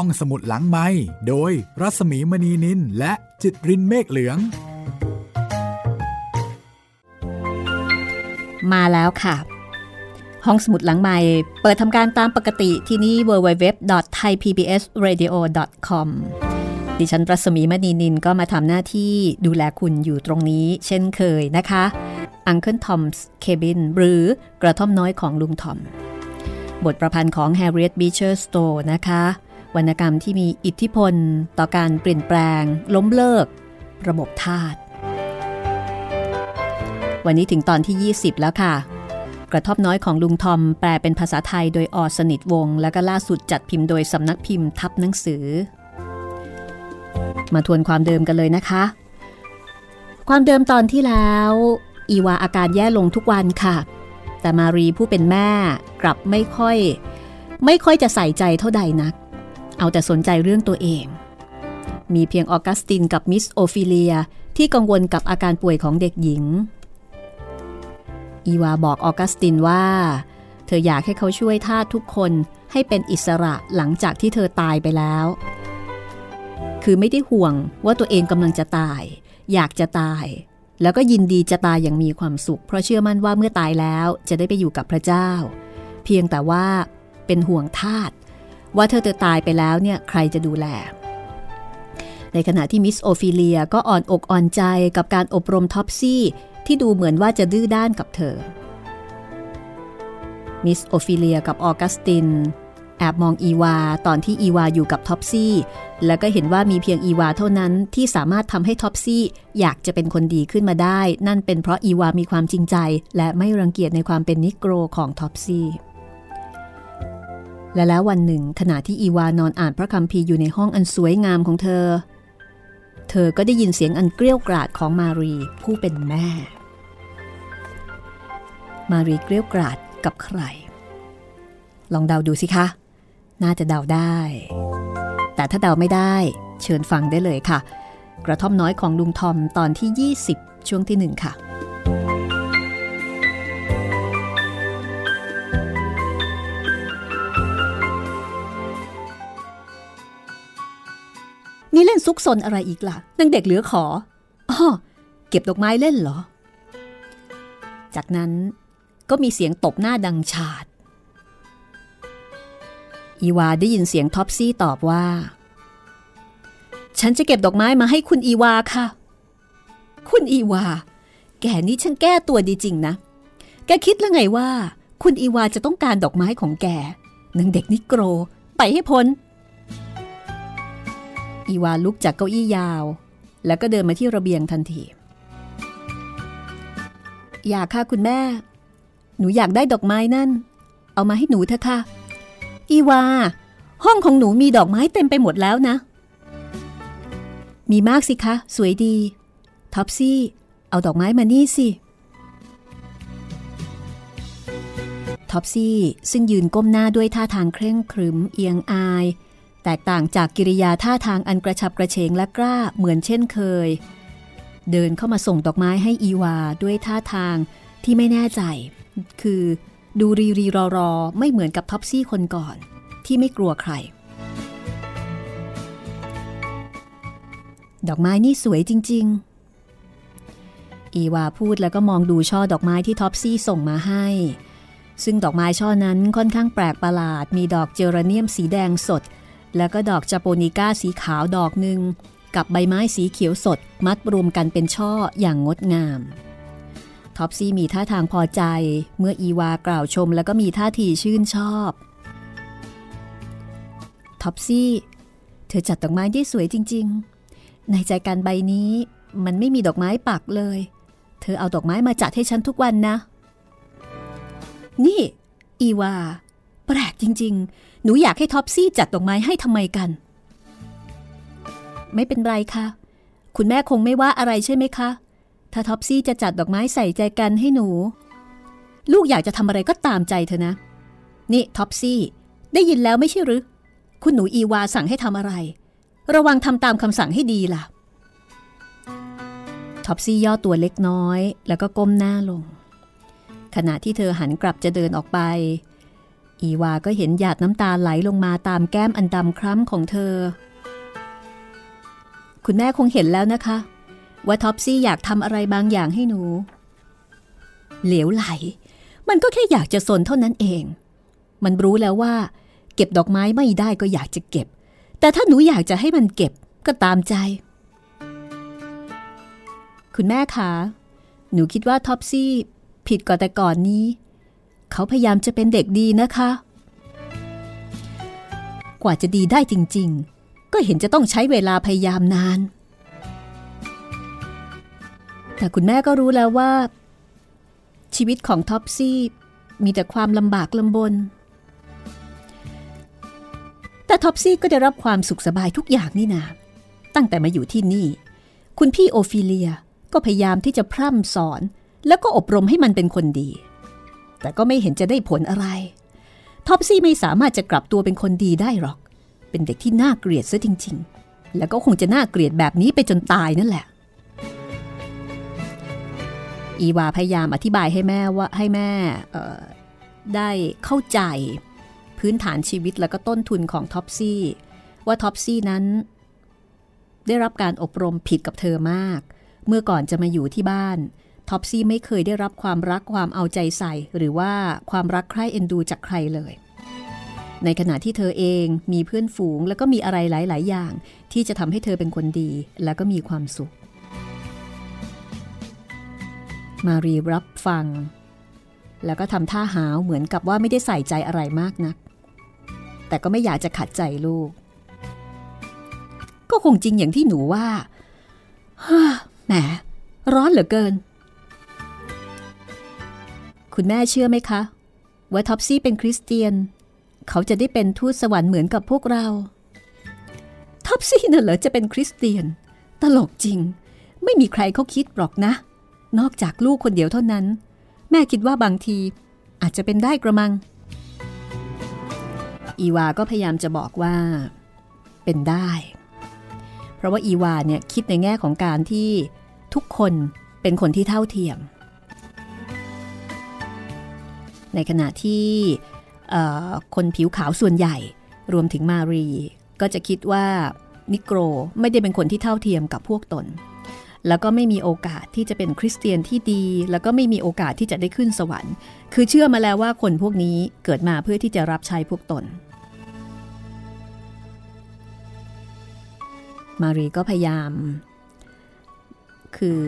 ห้องสมุดหลังไม้โดยรัสมีมณีนินและจิตรินเมฆเหลือง มาแล้วค่ะ ห้องสมุดหลังใหม่ เปิดทำการตามปกติที่นี่ www.thaipbsradio.com ดิฉันรัศมีมณีนินก็มาทำหน้าที่ดูแลคุณอยู่ตรงนี้ เช่นเคยนะคะ Uncle Tom's Cabin หรือกระท่อมน้อยของลุงทอม บทประพันธ์ของ Harriet Beecher Stowe นะคะ วรรณกรรมที่มีอิทธิพล ต่อการเปลี่ยนแปลง ล้มเลิก ระบบทาสวันนี้ถึงตอนที่ 20 แล้วค่ะ กระท่อมน้อยของลุงทอมแปลเป็นภาษาไทยโดยอสนิทวง และก็ล่าสุดจัดพิมพ์โดยสำนักพิมพ์ทับหนังสือ มาทวนความเดิมกันเลยนะคะ ความเดิมตอนที่แล้ว อีวาอาการแย่ลงทุกวันค่ะ แต่มารีผู้เป็นแม่กลับไม่ค่อย ไม่ค่อยจะใส่ใจเท่าใดนัก เอาแต่สนใจเรื่องตัวเอง มีเพียงออกัสตินกับมิสโอฟิเลียที่กังวลกับอาการป่วยของเด็กหญิง อีวาบอกออกัสตินว่า เธออยากให้เขาช่วยทาสทุกคนให้เป็นอิสระหลังจากที่เธอตายไปแล้ว คือไม่ได้ห่วงว่าตัวเองกำลังจะตาย อยากจะตาย แล้วก็ยินดีจะตายอย่างมีความสุข เพราะเชื่อมั่นว่าเมื่อตายแล้วจะได้ไปอยู่กับพระเจ้า เพียงแต่ว่าเป็นห่วงทาส ว่าเธอจะตายไปแล้วเนี่ยใครจะดูแล ในขณะที่มิสโอฟิเลียก็อ่อนอกอ่อนใจกับการอบรมท็อปซี่ที่ดูเหมือนว่าจะดื้อด้านกับเธอ มิสโอฟิเลียกับออกัสติน แอบมองอีวาตอนที่อีวาอยู่กับท็อปซี่ แล้วก็เห็นว่ามีเพียงอีวาเท่านั้นที่สามารถทำให้ท็อปซี่อยากจะเป็นคนดีขึ้นมาได้ นั่นเป็นเพราะอีวามีความจริงใจ และไม่รังเกียจในความเป็นนิโกรของท็อปซี่ และแล้ววันหนึ่งขณะที่อีวานอนอ่านพระคัมภีร์อยู่ในห้องอันสวยงามของเธอ เธอก็ได้ยินเสียงอันเกรี้ยวกราดของมารีผู้เป็นแม่ มารีเกลี้ยกราดกับใคร ลองเดาดูสิคะ น่าจะเดาได้ แต่ถ้าเดาไม่ได้เชิญฟังได้เลยค่ะ กระท่อมน้อยของลุงทอมตอนที่ 20 ช่วงที่หนึ่งค่ะ นี่เล่นซุกซนอะไรอีกล่ะนังเด็กเหลือขออ้อเก็บดอกไม้เล่นเหรอ จากนั้นก็มีเสียงตบหน้าดังฉาด อีวาได้ยินเสียงท็อปซี่ตอบว่า ฉันจะเก็บดอกไม้มาให้คุณอีวาค่ะ คุณอีวา แกนี่ฉันแก้ตัวดีจริงนะ แกคิดแล้วไงว่า คุณอีวาจะต้องการดอกไม้ของแกนางเด็กนิโกร ไปให้พ้น อีวาลุกจากเก้าอี้ยาว แล้วก็เดินมาที่ระเบียงทันที อยากค่ะคุณแม่ หนูอยากได้ดอกไม้นั่น เอามาให้หนูเถอะค่ะ อีวา ห้องของหนูมีดอกไม้เต็มไปหมดแล้วนะ มีมากสิคะ สวยดี ท็อปซี่ เอาดอกไม้มานี่สิท็อปซี่ซึ่งยืนก้มหน้าด้วยท่าทางเคร่งขรึมเอียงอาย แตกต่างจากกิริยาท่าทางอันกระฉับกระเฉงและกล้าเหมือนเช่นเคย เดินเข้ามาส่งดอกไม้ให้อีวาด้วยท่าทางที่ไม่แน่ใจ คือดูรีรีรอรอไม่เหมือนกับท็อปซี่คนก่อน ที่ไม่กลัวใคร ดอกไม้นี่สวยจริง ๆ อีวาพูดแล้วก็มองดูช่อดอกไม้ที่ท็อปซี่ส่งมาให้ ซึ่งดอกไม้ช่อนั้นค่อนข้างแปลกประหลาด มีดอกเจอราเนียมสีแดงสด แล้วก็ดอก japonica สีขาวดอกหนึ่งกับใบไม้สีเขียวสดมัดรวมกันเป็นช่ออย่างงดงาม ท็อปซี่มีท่าทางพอใจเมื่ออีวากล่าวชมแล้วก็มีท่าทีชื่นชอบ ท็อปซี่ เธอจัดดอกไม้ได้สวยจริง ๆ ในแจกันใบนี้มันไม่มีดอกไม้ปักเลย เธอเอาดอกไม้มาจัดให้ฉันทุกวันนะ นี่ อีวา แปลกจริง ๆ หนูอยากให้ท็อปซี่จัดดอกไม้ให้ทำไมกัน ไม่เป็นไรค่ะ คุณแม่คงไม่ว่าอะไรใช่ไหมคะ ถ้าท็อปซี่จะจัดดอกไม้ใส่แจกันให้หนู ลูกอยากจะทำอะไรก็ตามใจเธอนะ นี่ท็อปซี่ ได้ยินแล้วไม่ใช่หรือ คุณหนูอีวาสั่งให้ทำอะไร ระวังทำตามคำสั่งให้ดีล่ะท็อปซี่ย่อตัวเล็กน้อย แล้วก็ก้มหน้าลง ขณะที่เธอหันกลับจะเดินออกไป อีวาก็เห็นหยาดน้ำตาไหลลงมาตามแก้มอันดำคล้ำของเธอ คุณแม่คงเห็นแล้วนะคะ ว่าท็อปซี่อยากทำอะไรบางอย่างให้หนู เหลวไหล มันก็แค่อยากจะซนเท่านั้นเอง มันรู้แล้วว่า เก็บดอกไม้ไม่ได้ก็อยากจะเก็บ แต่ถ้าหนูอยากจะให้มันเก็บก็ตามใจ คุณแม่คะหนูคิดว่าท็อปซี่ผิดกว่าแต่ก่อนนี้ เขาพยายามจะเป็นเด็กดีนะคะ กว่าจะดีได้จริง ๆ ก็เห็นจะต้องใช้เวลาพยายามนาน แต่คุณแม่ก็รู้แล้วว่า ชีวิตของท็อปซี่มีแต่ความลำบากลำบน แต่ท็อปซี่ก็ได้รับความสุขสบายทุกอย่างนี่นาตั้งแต่มาอยู่ที่นี่ คุณพี่โอฟิเลียก็พยายามที่จะพร่ำสอน แล้วก็อบรมให้มันเป็นคนดี แต่ก็ไม่เห็นจะได้ผลอะไร ท็อปซี่ไม่สามารถจะกลับตัวเป็นคนดีได้หรอก เป็นเด็กที่น่าเกลียดซะจริง ๆ แล้วก็คงจะน่าเกลียดแบบนี้ไปจนตายนั่นแหละ อีวาพยายามอธิบายให้แม่ว่าให้แม่ได้เข้าใจพื้นฐานชีวิตแล้วก็ต้นทุนของท็อปซี่ว่าท็อปซี่นั้น ได้รับการอบรมผิดกับเธอมาก เมื่อก่อนจะมาอยู่ที่บ้าน ท็อปซี่ไม่เคยได้รับความรักความเอาใจใส่ หรือว่าความรักใคร่เอ็นดูจากใครเลย ในขณะที่เธอเองมีเพื่อนฝูงแล้วก็มีอะไรหลาย ๆ อย่าง ที่จะทำให้เธอเป็นคนดี แล้วก็มีความสุข มารีรับฟัง แล้วก็ทำท่าหาวเหมือนกับว่าไม่ได้ใส่ใจอะไรมากนัก แต่ก็ไม่อยากจะขัดใจลูก ก็คงจริงอย่างที่หนูว่าฮ่าแหมร้อนเหลือเกิน คุณแม่เชื่อไหมคะ ว่าท็อปซี่เป็นคริสเตียน เขาจะได้เป็นทูตสวรรค์เหมือนกับพวกเราท็อปซี่น่ะเหรอจะเป็นคริสเตียน ตลกจริง ไม่มีใครเขาคิดหรอกนะ นอกจากลูกคนเดียวเท่านั้น แม่คิดว่าบางทีอาจจะเป็นได้กระมัง อีวาก็พยายามจะบอกว่า เป็นได้ เพราะว่าอีวาเนี่ยคิดในแง่ของการที่ทุกคนเป็นคนที่เท่าเทียม ในขณะที่คนผิวขาวส่วนใหญ่ รวมถึงมารี ก็จะคิดว่านิโกรไม่ได้เป็นคนที่เท่าเทียมกับพวกตน แล้วก็ไม่มีโอกาสที่จะเป็นคริสเตียนที่ดี แล้วก็ไม่มีโอกาสที่จะได้ขึ้นสวรรค์ คือเชื่อมาแล้วว่าคนพวกนี้เกิดมาเพื่อที่จะรับใช้พวกตน มารีก็พยายาม คือ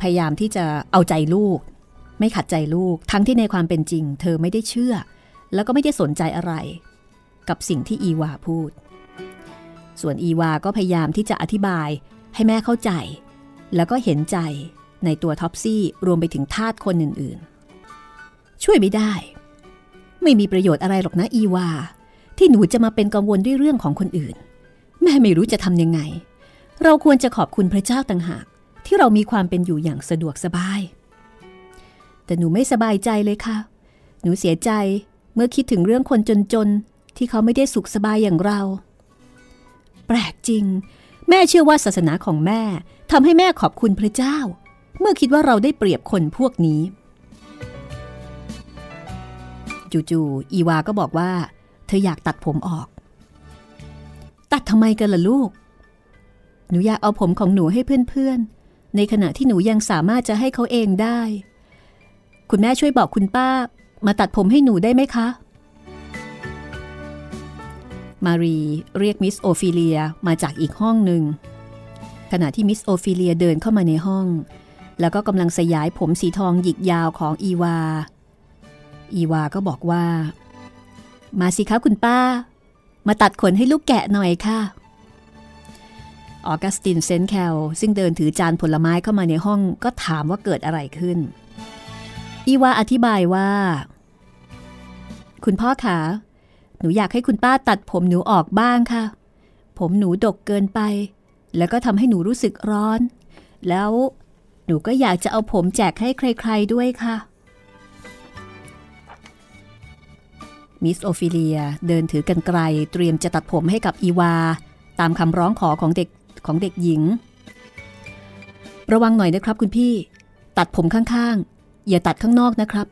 พยายามที่จะเอาใจลูก ไม่ขัดใจลูก ทั้งที่ในความเป็นจริง เธอไม่ได้เชื่อ แล้วก็ไม่ได้สนใจอะไร กับสิ่งที่อีวาพูด ส่วนอีวาก็พยายามที่จะอธิบายให้แม่เข้าใจ แล้วก็เห็นใจในตัวท็อปซี่รวมไปถึงทาสคนอื่นๆ ช่วยไม่ได้ ไม่มีประโยชน์อะไรหรอกนะอีวา ที่หนูจะมาเป็นกังวลด้วยเรื่องของคนอื่น แม่ไม่รู้จะทำยังไง เราควรจะขอบคุณพระเจ้าต่างหาก ที่เรามีความเป็นอยู่อย่างสะดวกสบาย แต่หนูไม่สบายใจเลยค่ะ หนูเสียใจเมื่อคิดถึงเรื่องคนจนๆ ที่เขาไม่ได้สุขสบายอย่างเรา แปลกจริง แม่เชื่อว่าศาสนาของแม่ทำให้แม่ขอบคุณพระเจ้า เมื่อคิดว่าเราได้เปรียบคนพวกนี้ จู่ๆอีวาก็บอกว่า เธออยากตัดผมออก ตัดทำไมกันล่ะลูก หนูอยากเอาผมของหนูให้เพื่อนๆ ในขณะที่หนูยังสามารถจะให้เขาเองได้ คุณแม่ช่วยบอกคุณป้า มาตัดผมให้หนูได้ไหมคะ มารีเรียกมิสโอฟิเลียมาจากอีกห้องหนึ่ง ขณะที่มิสโอฟิเลียเดินเข้ามาในห้อง แล้วก็กำลังสยายผมสีทองหยิกยาวของอีวา อีวาก็บอกว่า มาสิคะคุณป้า มาตัดขนให้ลูกแกะหน่อยค่ะออกัสตินเซนแคลซึ่งเดินถือจานผลไม้เข้ามาในห้องก็ถามว่าเกิดอะไรขึ้น อีวาอธิบายว่า คุณพ่อคะหนูอยากให้คุณป้าตัดผมหนูออกบ้างค่ะ ผมหนูดกเกินไป แล้วก็ทำให้หนูรู้สึกร้อน แล้วหนูก็อยากจะเอาผมแจกให้ใคร ๆด้วยค่ะมิสโอฟิเลียเดินถือกันไกลเตรียมจะตัดผมให้กับอีวา ตามคำร้องขอของเด็กของเด็กหญิง ระวังหน่อยนะครับคุณพี่ ตัดผมข้างๆ อย่าตัดข้างนอกนะครับ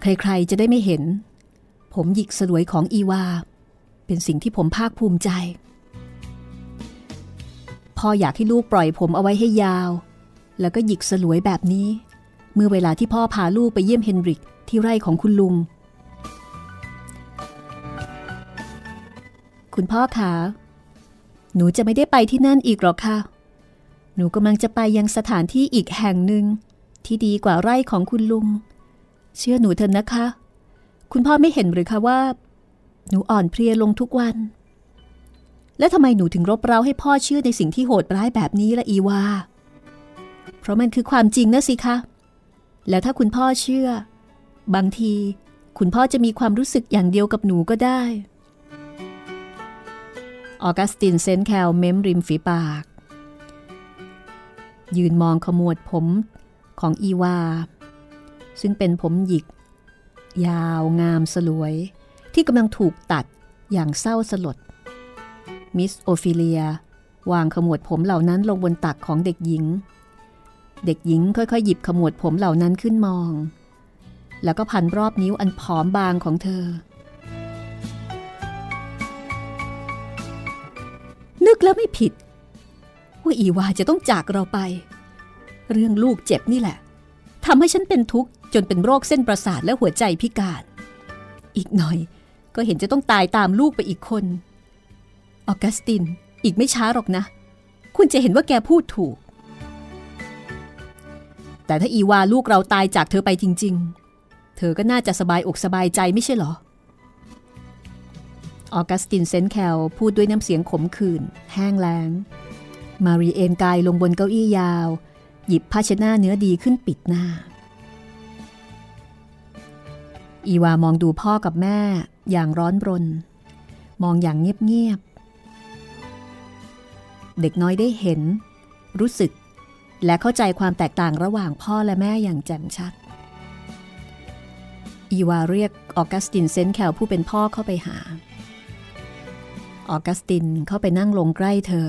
ใครๆจะได้ไม่เห็น ผมหยิกสลวยของอีวา เป็นสิ่งที่ผมภาคภูมิใจ พ่ออยากให้ลูกปล่อยผมเอาไว้ให้ยาว แล้วก็หยิกสลวยแบบนี้ เมื่อเวลาที่พ่อพาลูกไปเยี่ยมเฮนริกที่ไร่ของคุณลุง คุณพ่อคะหนูจะไม่ได้ไปที่นั่นอีกหรอกค่ะ หนูกำลังจะไปยังสถานที่อีกแห่งหนึ่ง ที่ดีกว่าไร่ของคุณลุง เชื่อหนูเถอะนะคะ คุณพ่อไม่เห็นหรือคะว่า หนูอ่อนเพลียลงทุกวัน และทำไมหนูถึงรบเร้าให้พ่อเชื่อในสิ่งที่โหดร้ายแบบนี้ละอีวา เพราะมันคือความจริงนะสิคะ แล้วถ้าคุณพ่อเชื่อ บางทีคุณพ่อจะมีความรู้สึกอย่างเดียวกับหนูก็ได้ ออกัสตินเซนแคลเม้มริมฝีปาก ยืนมองขมวดผม ของอีวา ซึ่งเป็นผมหยิก ยาวงามสลวย ที่กำลังถูกตัดอย่างเศร้าสลด มิสโอฟิเลียวางขมวดผมเหล่านั้นลงบนตักของเด็กหญิง เด็กหญิงค่อยๆ หยิบขมวดผมเหล่านั้นขึ้นมอง แล้วก็พันรอบนิ้วอันผอมบางของเธอ นึกแล้วไม่ผิดว่าอีวาจะต้องจากเราไป เรื่องลูกเจ็บนี่แหละทำให้ฉันเป็นทุกข์จนเป็นโรคเส้นประสาทและหัวใจพิการ อีกหน่อยก็เห็นจะต้องตายตามลูกไปอีกคน ออกัสตินอีกไม่ช้าหรอกนะ คุณจะเห็นว่าแกพูดถูก แต่ถ้าอีวาลูกเราตายจากเธอไปจริง ๆ เธอก็น่าจะสบายอกสบายใจไม่ใช่หรอ ออกัสตินเซนแคลพูดด้วยน้ำเสียงขมขื่นแห้งแล้ง มารีเอนกายลงบนเก้าอี้ยาว หยิบผ้าชน้าเนื้อดีขึ้นปิดหน้า อีวามองดูพ่อกับแม่อย่างร้อนรน มองอย่างเงียบๆ เด็กน้อยได้เห็น รู้สึก และเข้าใจความแตกต่างระหว่างพ่อและแม่อย่างแจ่มชัด อีวาเรียกออกัสตินเซนแคลผู้เป็นพ่อเข้าไปหา ออกัสตินเข้าไปนั่งลงใกล้เธอ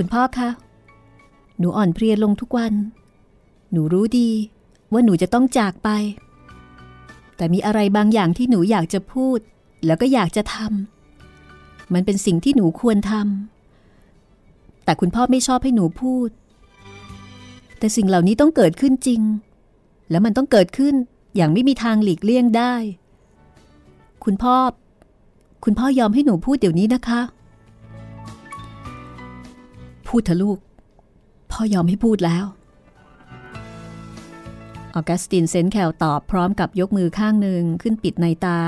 คุณพ่อคะ หนูอ่อนเพลียลงทุกวัน หนูรู้ดีว่าหนูจะต้องจากไป แต่มีอะไรบางอย่างที่หนูอยากจะพูด แล้วก็อยากจะทำ มันเป็นสิ่งที่หนูควรทำ แต่คุณพ่อไม่ชอบให้หนูพูด แต่สิ่งเหล่านี้ต้องเกิดขึ้นจริง แล้วมันต้องเกิดขึ้นอย่างไม่มีทางหลีกเลี่ยงได้ คุณพ่อ คุณพ่อยอมให้หนูพูดเดี๋ยวนี้นะคะ พูดเถอะลูก พ่อยอมให้พูดแล้ว ออกัสตินเซนแคลตอบพร้อมกับยกมือข้างหนึ่งขึ้นปิดในตา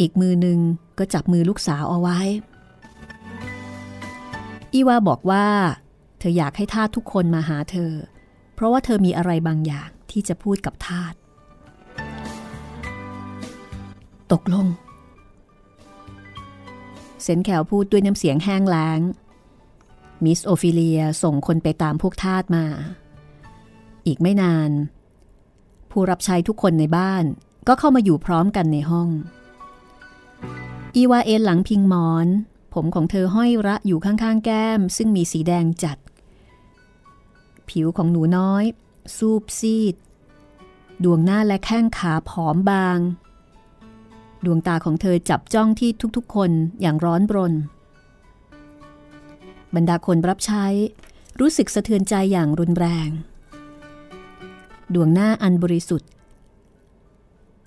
อีกมือหนึ่งก็จับมือลูกสาวเอาไว้ อีวาบอกว่า เธออยากให้ทาสทุกคนมาหาเธอ เพราะว่าเธอมีอะไรบางอย่างที่จะพูดกับทาสตกลงเซนแคลพูดด้วยน้ำเสียงแห้งแล้ง มิสโอฟิเลียส่งคนไปตามพวกทาสมา อีกไม่นาน ผู้รับใช้ทุกคนในบ้านก็เข้ามาอยู่พร้อมกันในห้อง อีวาเอนหลังพิงหมอน ผมของเธอห้อยระอยู่ข้างๆ แก้ม ซึ่งมีสีแดงจัด ผิวของหนูน้อย ซูบซีด ดวงหน้าและแข้งขาผอมบาง ดวงตาของเธอจับจ้องที่ทุกๆ คนอย่างร้อนรน บรรดาคนรับใช้ รู้สึกสะเทือนใจอย่างรุนแรง ดวงหน้าอันบริสุทธิ์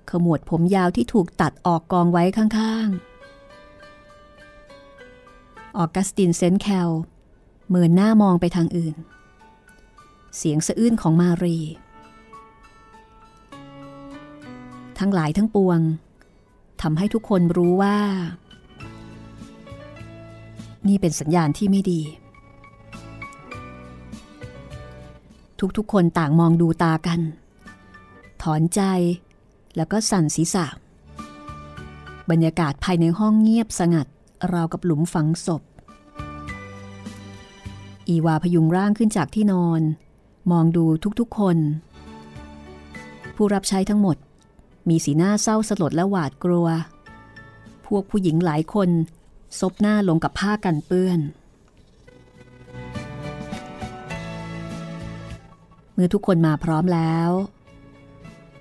ขมวดผมยาวที่ถูกตัดออกกองไว้ข้างๆ ออกัสตินเซนแคลเมินหน้ามองไปทางอื่น เสียงสะอื้นของมารี ทั้งหลายทั้งปวงทำให้ทุกคนรู้ว่า นี่เป็นสัญญาณที่ไม่ดี ทุกๆคนต่างมองดูตากัน ถอนใจแล้วก็สั่นศีรษะ บรรยากาศภายในห้องเงียบสงัดราวกับหลุมฝังศพ อีวาพยุงร่างขึ้นจากที่นอน มองดูทุกๆคน ผู้รับใช้ทั้งหมด มีสีหน้าเศร้าสลดและหวาดกลัว พวกผู้หญิงหลายคน ซบหน้าลงกับผ้ากันเปื้อน เมื่อทุกคนมาพร้อมแล้ว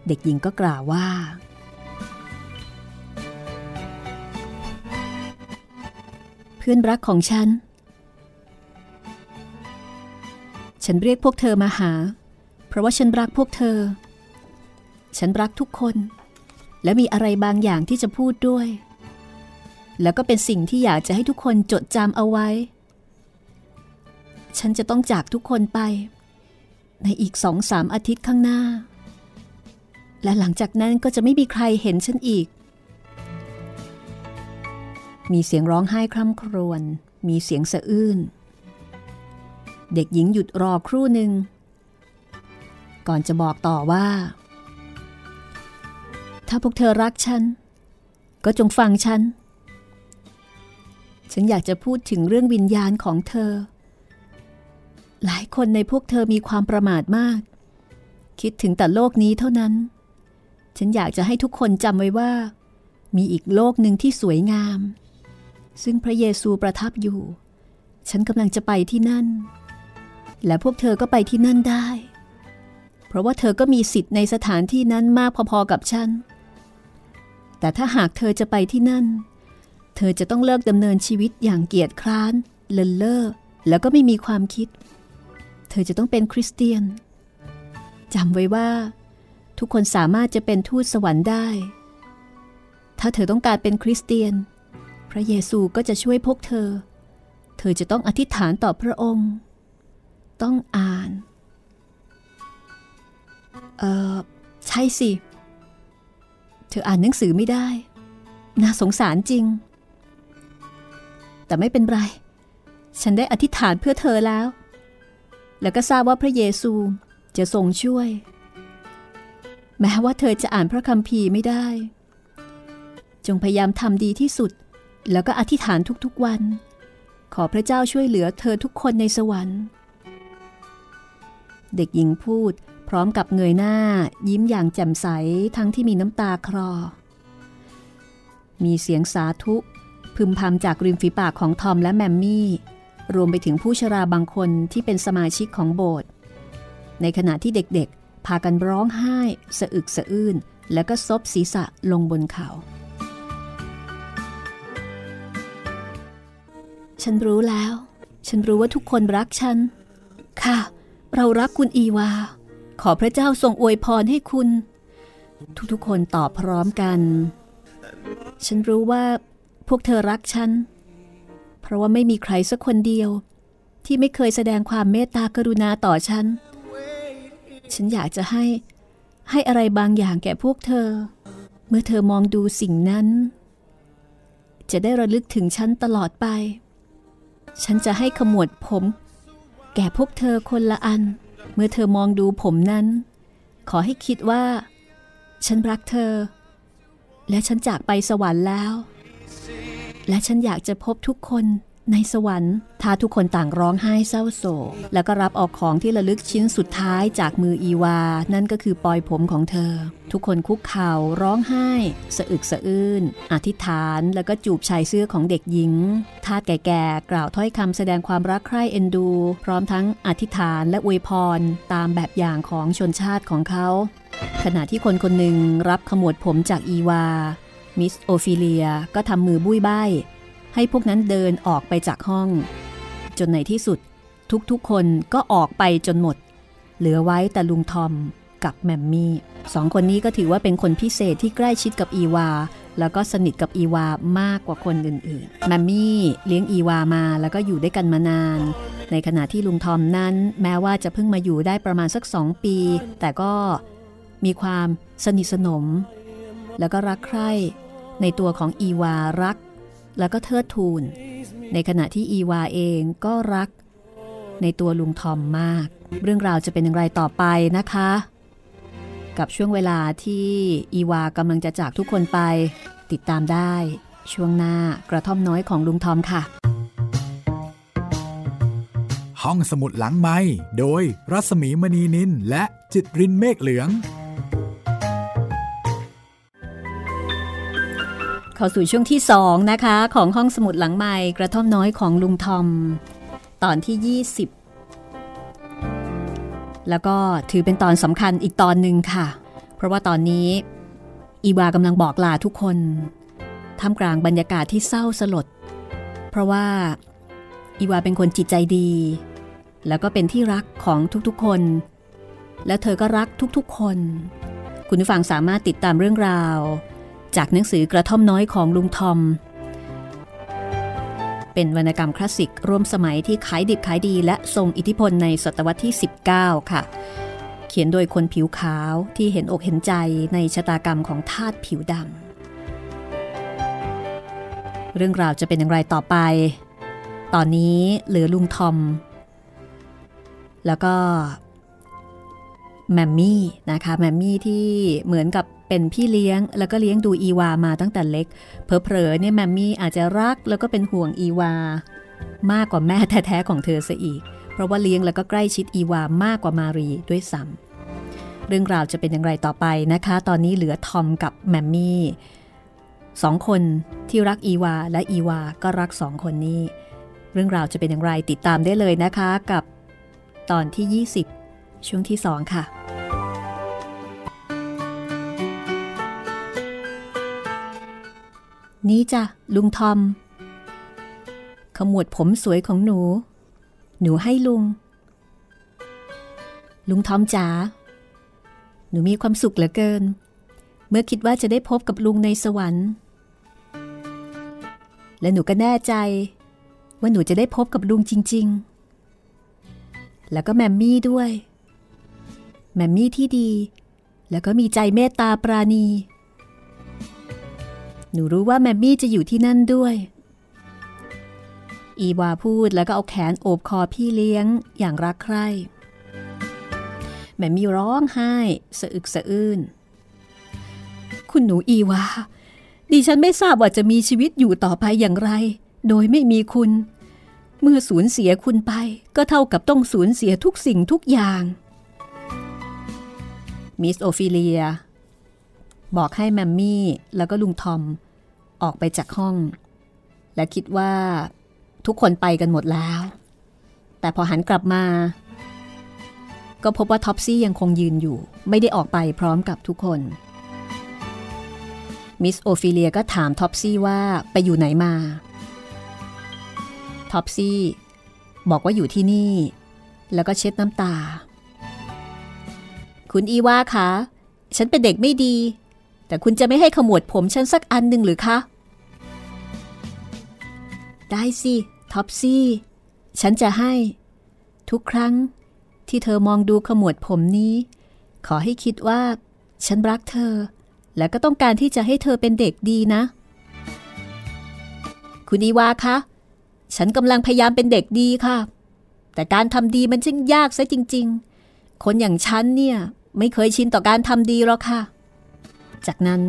เด็กหญิงก็กล่าวว่า เพื่อนรักของฉัน ฉันเรียกพวกเธอมาหา เพราะว่าฉันรักพวกเธอ ฉันรักทุกคน และมีอะไรบางอย่างที่จะพูดด้วย แล้วก็เป็นสิ่งที่อยากจะให้ทุกคนจดจำเอาไว้ ฉันจะต้องจากทุกคนไป ในอีกสองสามอาทิตย์ข้างหน้า และหลังจากนั้นก็จะไม่มีใครเห็นฉันอีก มีเสียงร้องไห้คร่ำครวญ มีเสียงสะอื้น เด็กหญิงหยุดรอครู่หนึ่ง ก่อนจะบอกต่อว่า ถ้าพวกเธอรักฉัน ก็จงฟังฉัน ฉันอยากจะพูดถึงเรื่องวิญญาณของเธอ หลายคนในพวกเธอมีความประมาทมาก คิดถึงแต่โลกนี้เท่านั้น ฉันอยากจะให้ทุกคนจำไว้ว่า มีอีกโลกหนึ่งที่สวยงาม ซึ่งพระเยซูประทับอยู่ ฉันกำลังจะไปที่นั่น และพวกเธอก็ไปที่นั่นได้ เพราะว่าเธอก็มีสิทธิ์ในสถานที่นั้นมากพอๆกับฉัน แต่ถ้าหากเธอจะไปที่นั่นเเธอจะต้องเลิกดำเนินชีวิตอย่างเกียจคร้านเลินเล่อแล้วก็ไม่มีความคิด เธอจะต้องเป็นคริสเตียนจำไว้ว่า ทุกคนสามารถจะเป็นทูตสวรรค์ได้ ถ้าเธอต้องการเป็นคริสเตียน พระเยซูก็จะช่วยพวกเธอ เธอจะต้องอธิษฐานต่อพระองค์ ต้องอ่าน เออใช่สิ เธออ่านหนังสือไม่ได้ น่าสงสารจริง แต่ไม่เป็นไร ฉันได้อธิษฐานเพื่อเธอแล้ว แล้วก็ทราบว่าพระเยซูจะทรงช่วย แม้ว่าเธอจะอ่านพระคัมภีร์ไม่ได้ จงพยายามทำดีที่สุด แล้วก็อธิษฐานทุกๆวัน ขอพระเจ้าช่วยเหลือเธอทุกคนในสวรรค์ เด็กหญิงพูดพร้อมกับเงยหน้า ยิ้มอย่างแจ่มใสทั้งที่มีน้ำตาคลอมีเสียงสาธุ พึมพำจากริมฝีปากของทอมและแมมมี่ รวมไปถึงผู้ชราบางคนที่เป็นสมาชิกของโบสถ์ในขณะที่เด็กๆ พากันร้องไห้ สะอึกสะอื้น แล้วก็ซบศีรษะลงบนเขา ฉันรู้แล้ว ฉันรู้ว่าทุกคนรักฉัน ค่ะ เรารักคุณอีวา ขอพระเจ้าทรงอวยพรให้คุณ ทุกๆคนตอบพร้อมกัน ฉันรู้ว่า พวกเธอรักฉัน เพราะว่าไม่มีใครสักคนเดียว ที่ไม่เคยแสดงความเมตตากรุณาต่อฉัน ฉันอยากจะให้ให้อะไรบางอย่างแก่พวกเธอ เมื่อเธอมองดูสิ่งนั้น จะได้ระลึกถึงฉันตลอดไป ฉันจะให้ขมวดผม แก่พวกเธอคนละอัน เมื่อเธอมองดูผมนั้น ขอให้คิดว่า ฉันรักเธอ และฉันจากไปสวรรค์แล้ว และฉันอยากจะพบทุกคนในสวรรค์ท้าทุกคนต่างร้องไห้เศร้าโศก แล้วก็รับออกของที่ระลึกชิ้นสุดท้ายจากมืออีวา นั่นก็คือปลอยผมของเธอ ทุกคนคุกเข่าร้องไห้ สะอึกสะอื้น อธิษฐานแล้วก็จูบชายเสื้อของเด็กหญิง ทาสแก่ๆ กล่าวถ้อยคำแสดงความรักใคร่เอ็นดู พร้อมทั้งอธิษฐานและอวยพร ตามแบบอย่างของชนชาติของเขา ขณะที่คนคนหนึ่งรับขมวดผมจากอีวา มิสโอฟิเลียก็ทำมือบุ้ยใบให้พวกนั้นเดินออกไปจากห้อง จนในที่สุดทุกๆคนก็ออกไปจนหมด เหลือไว้แต่ลุงทอมกับแมมมี่สองคนนี้ก็ถือว่าเป็นคนพิเศษที่ใกล้ชิดกับอีวา แล้วก็สนิทกับอีวามากกว่าคนอื่นๆแมมมี่เลี้ยงอีวามาแล้วก็อยู่ด้วยกันมานาน ในขณะที่ลุงทอมนั้น แม้ว่าจะเพิ่งมาอยู่ได้ประมาณสักสองปี แต่ก็มีความสนิทสนม แล้วก็รักใคร่ ในตัวของอีวารัก แล้วก็เทิดทูน ในขณะที่อีวาเองก็รัก ในตัวลุงทอมมาก เรื่องราวจะเป็นอย่างไรต่อไปนะคะ กับช่วงเวลาที่อีวากำลังจะจากทุกคนไป ติดตามได้ ช่วงหน้ากระท่อมน้อยของลุงทอมค่ะ ห้องสมุดหลังไม้โดยรัสมีมณีนินและจิตรินเมฆเหลือง เข้าสู่ช่วงที่ 2 นะคะ ของห้องสมุดหลังใหม่กระท่อมน้อยของลุงทอม ตอนที่ 20 แล้วก็ถือเป็นตอนสำคัญอีกตอนหนึ่งค่ะ เพราะว่าตอนนี้อีวากำลังบอกลาทุกคนท่ามกลางบรรยากาศที่เศร้าสลด เพราะว่าอีวาเป็นคนจิตใจดี แล้วก็เป็นที่รักของทุกๆคน และเธอก็รักทุกๆคน คุณผู้ฟังสามารถติดตามเรื่องราว จากหนังสือกระท่อมน้อยของลุงทอม เป็นวรรณกรรมคลาสสิกร่วมสมัยที่ขายดิบขายดีและทรงอิทธิพลในศตวรรษที่ 19 ค่ะ เขียนโดยคนผิวขาวที่เห็นอกเห็นใจในชะตากรรมของทาสผิวดำเรื่องราวจะเป็นอย่างไรต่อไป ตอนนี้เหลือลุงทอม แล้วก็แมมมี่นะคะแมมมี่ที่เหมือนกับ เป็นพี่เลี้ยงแล้วก็เลี้ยงดูอีวามาตั้งแต่เล็ก เพลอๆเนี่ยแมมมี่อาจจะรักแล้วก็เป็นห่วงอีวา มากกว่าแม่แท้ๆของเธอซะอีก เพราะว่าเลี้ยงแล้วก็ใกล้ชิดอีวามากกว่ามารีด้วยซ้ำเรื่องราวจะเป็นอย่างไรต่อไปนะคะ ตอนนี้เหลือทอมกับแมมมี่สองคนที่รักอีวาและอีวาก็รักสองคนนี้ เรื่องราวจะเป็นอย่างไรติดตามได้เลยนะคะกับตอนที่ 20 ช่วงที่ 2 ค่ะ นี่จ้ะลุงทอม ขมวดผมสวยของหนู หนูให้ลุง ลุงทอมจ๋า หนูมีความสุขเหลือเกิน เมื่อคิดว่าจะได้พบกับลุงในสวรรค์ และหนูก็แน่ใจ ว่าหนูจะได้พบกับลุงจริง ๆ แล้วก็แมมมี่ด้วย แมมมี่ที่ดี แล้วก็มีใจเมตตาปราณี หนูรู้ว่าแมมมี่จะอยู่ที่นั่นด้วย อีวาพูดแล้วก็เอาแขนโอบคอพี่เลี้ยงอย่างรักใคร่แมมมี่ร้องไห้สะอึกสะอื้น คุณหนูอีวา ดิฉันไม่ทราบว่าจะมีชีวิตอยู่ต่อไปอย่างไร โดยไม่มีคุณ เมื่อสูญเสียคุณไป ก็เท่ากับต้องสูญเสียทุกสิ่งทุกอย่าง มิสโอฟิเลีย บอกให้แมมมี่แล้วก็ลุงทอม ออกไปจากห้อง และคิดว่าทุกคนไปกันหมดแล้ว แต่พอหันกลับมา ก็พบว่าท็อปซี่ยังคงยืนอยู่ ไม่ได้ออกไปพร้อมกับทุกคน มิสโอฟิเลียก็ถามท็อปซี่ว่าไปอยู่ไหนมา ท็อปซี่บอกว่าอยู่ที่นี่ แล้วก็เช็ดน้ำตา คุณอีว่าคะ ฉันเป็นเด็กไม่ดี แต่คุณจะไม่ให้ขมวดผมฉันสักอันหนึ่งหรือคะ ได้สิ ท็อปซี่ ฉันจะให้ ทุกครั้งที่เธอมองดูขมวดผมนี้ ขอให้คิดว่า ฉันรักเธอ และก็ต้องการที่จะให้เธอเป็นเด็กดีนะ คุณอีวาคะ ฉันกำลังพยายามเป็นเด็กดีค่ะ แต่การทำดีมันช่างยากซะจริง ๆ คนอย่างฉันเนี่ย ไม่เคยชินต่อการทำดีหรอกค่ะ จากนั้น